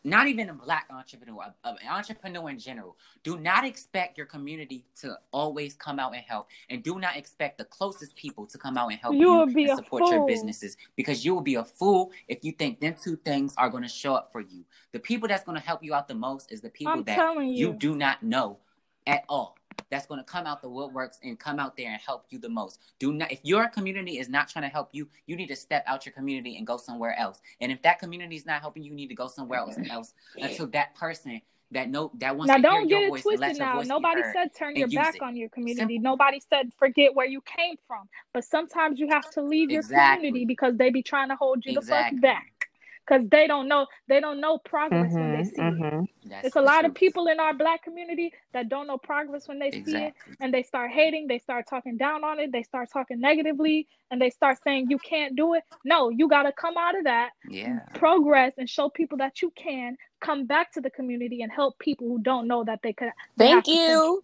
not even a black entrepreneur, a- an entrepreneur in general, do not expect your community to always come out and help, and do not expect the closest people to come out and help You you, and support your businesses because you will be a fool if you think them two things are going to show up for you. The people that's going to help you out the most is the people I'm that you you. do not know at all that's going to come out the woodworks and come out there and help you the most do not if your community is not trying to help you you need to step out your community and go somewhere else and if that community is not helping you you need to go somewhere else, else until that person that know that wants Now to hear don't your get it voice and let twisted now. Nobody said turn your back it. on your community. Simple. Nobody said forget where you came from. But sometimes you have to leave your Exactly. community because they be trying to hold you Exactly. the fuck back. Cause they don't know they don't know progress when they Mhm, see it. mhm. That's It's a the lot of people in our black community that don't know progress when they see it and they start hating, they start talking down on it, they start talking negatively, and they start saying you can't do it. No, you gotta come out of that yeah progress and show people that you can come back to the community and help people who don't know that they could they Thank potential. you.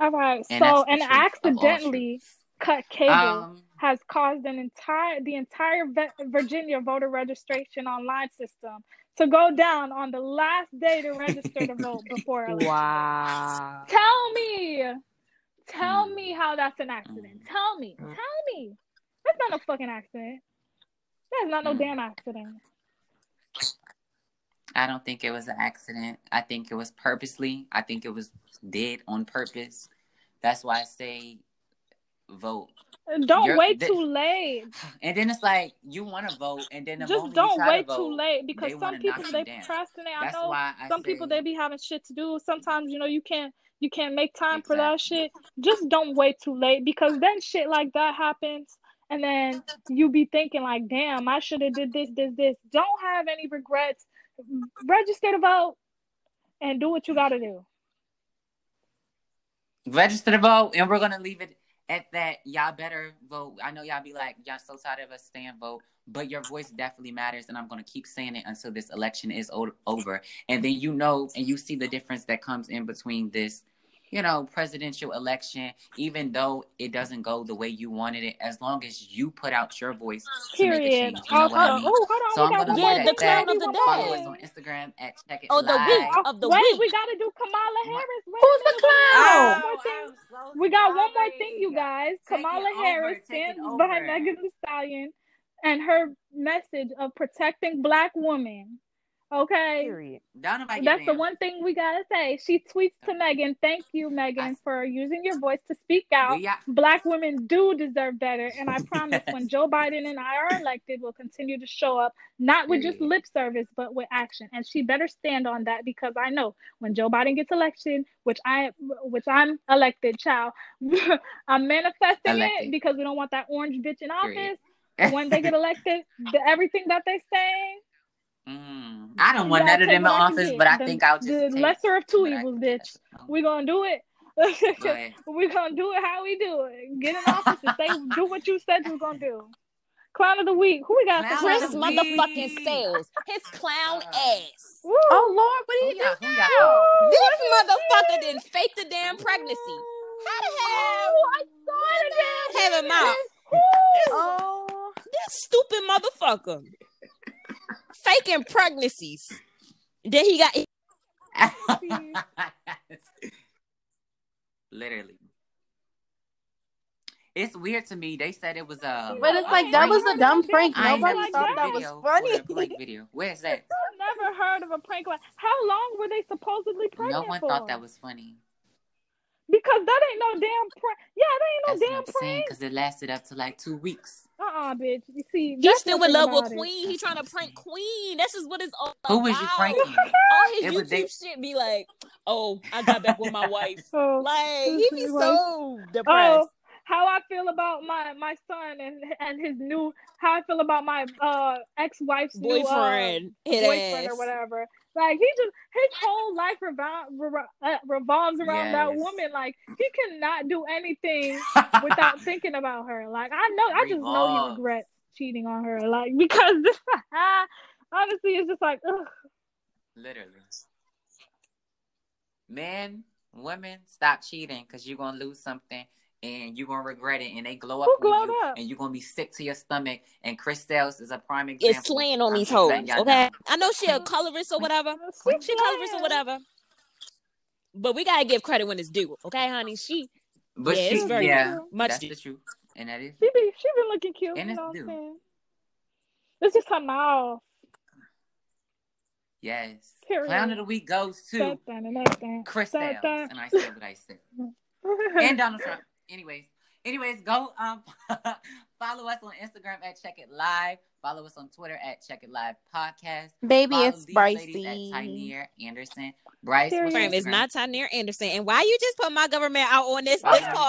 All right. and So and truth of all accidentally cut cable um has caused an entire the entire Virginia voter registration online system to go down on the last day to register to vote before election. Wow. Tell me, tell Mm. me how that's an accident. Mm. Tell me, Mm. tell me. That's not no fucking accident. That's not no Mm. damn accident. I don't think it was an accident. I think it was purposely. I think it was did on purpose. That's why I say vote. Don't You're- wait the- too late. And then it's like you want to vote, and then the Just moment don't you try wait to vote, too late because some people they down. procrastinate. I know I some say, people they be having shit to do. Sometimes you know you can't you can't make time for that shit. Just don't wait too late because then shit like that happens and then you be thinking like, damn, I should have did this, this, this. Don't have any regrets. Register to vote and do what you gotta do. register to vote, and we're gonna leave it at that, y'all better vote. I know y'all be like, y'all so tired of us staying vote, but your voice definitely matters, and I'm gonna keep saying it until this election is o- over. And then you know, and you see the difference that comes in between this, you know, presidential election. Even though it doesn't go the way you wanted it, as long as you put out your voice to make a change. You know Also, what I oh, mean? hold on. So I'm gonna Yeah, more leave thing. it the clown of the One more Follow us on Instagram at Check It Oh, the week Oh, of the wait, week. we gotta do Kamala Harris. Wait Who's the minute. Wait. We clown? got one more thing. I'm so We got one more thing, you guys. Take Kamala over, Harris take stands by over. Megan Thee Stallion and her message of protecting black women. Okay. Period. Don't nobody give a That's the one thing we gotta say. She tweets to Megan, "Thank you, Megan, I- for using your voice to speak out. We are, Black women do deserve better, and I promise when Joe Biden and I are elected, we'll continue to show up, not with just lip service, but with action. And she better stand on that because I know when Joe Biden gets elected, which I, which I'm elected, child, I'm manifesting Elected. it because we don't want that orange bitch in office. When they get elected, the, everything that they saying, Mm, I don't want Yeah, none of them in what office, but I The- think I'll just the take lesser of two what evils, bitch. We gonna do it. Go ahead. we gonna do it how we do it. Get in office and say do what you said you was gonna do. Clown of the week. Who we got? for Clown clown Chris the of the week? motherfucking sales. His clown ass. Woo. Oh Lord, what Who did he do y'all? Who now? y'all? This motherfucker didn't fake the damn pregnancy. How the hell? Oh, I saw that. Have him out. Oh, This stupid motherfucker. Faking pregnancies. Then he got Literally. It's weird to me. They said it was a. but it's like that was a dumb prank. I Nobody never like thought that was video or funny. prank video. Where's that? I've never heard of a prank like how long were they supposedly No pregnant one for? thought that was funny. Because that ain't no damn prank. Yeah, that ain't That's no what damn I'm saying prank. because it lasted up to like two weeks. Uh uh bitch. You see, He's that's still in love with it. Queen. He trying to prank Queen. This is what it's all Who about. was you pranking? All his It YouTube they- shit be like, oh, I got back with my wife. Oh, Like he be Wife. so depressed. Oh, how I feel about my my son and and his new how I feel about my uh ex wife's Boyfriend, new, uh, boyfriend ass. or whatever. Like he just his whole life revol- uh, revolves around that woman. Like he cannot do anything without thinking about her. Like I know, I just know he regrets cheating on her. Like because honestly, it's just like ugh. Literally. Men, women, stop cheating because you're gonna lose something and you're gonna regret it and they glow up Who on glowed you up? and you're gonna be sick to your stomach and Chris Sails is a prime example. It's slaying on I'm these just hoes. Okay, know. I know she a colorist or whatever. She's She colorist or whatever. But we gotta give credit when it's due. Okay, honey. She But Yeah, she, it's very yeah, true. much that's due. the truth. And that is She be she been looking cute. And you it's know what due. I'm? It's just her mouth. yes. Period. Clown of the week goes to Dun, dun, dun, dun, dun. Chris Sails. And I said what I said. and Donald Trump. Anyways, anyways, go um follow us on Instagram at Check It Live. Follow us on Twitter at Check It Live Podcast. Baby, Follow it's these ladies at Tyneer Anderson. Bryce, what's Period. your friend is not Tyneer Anderson. And why you just put my government out on this this call?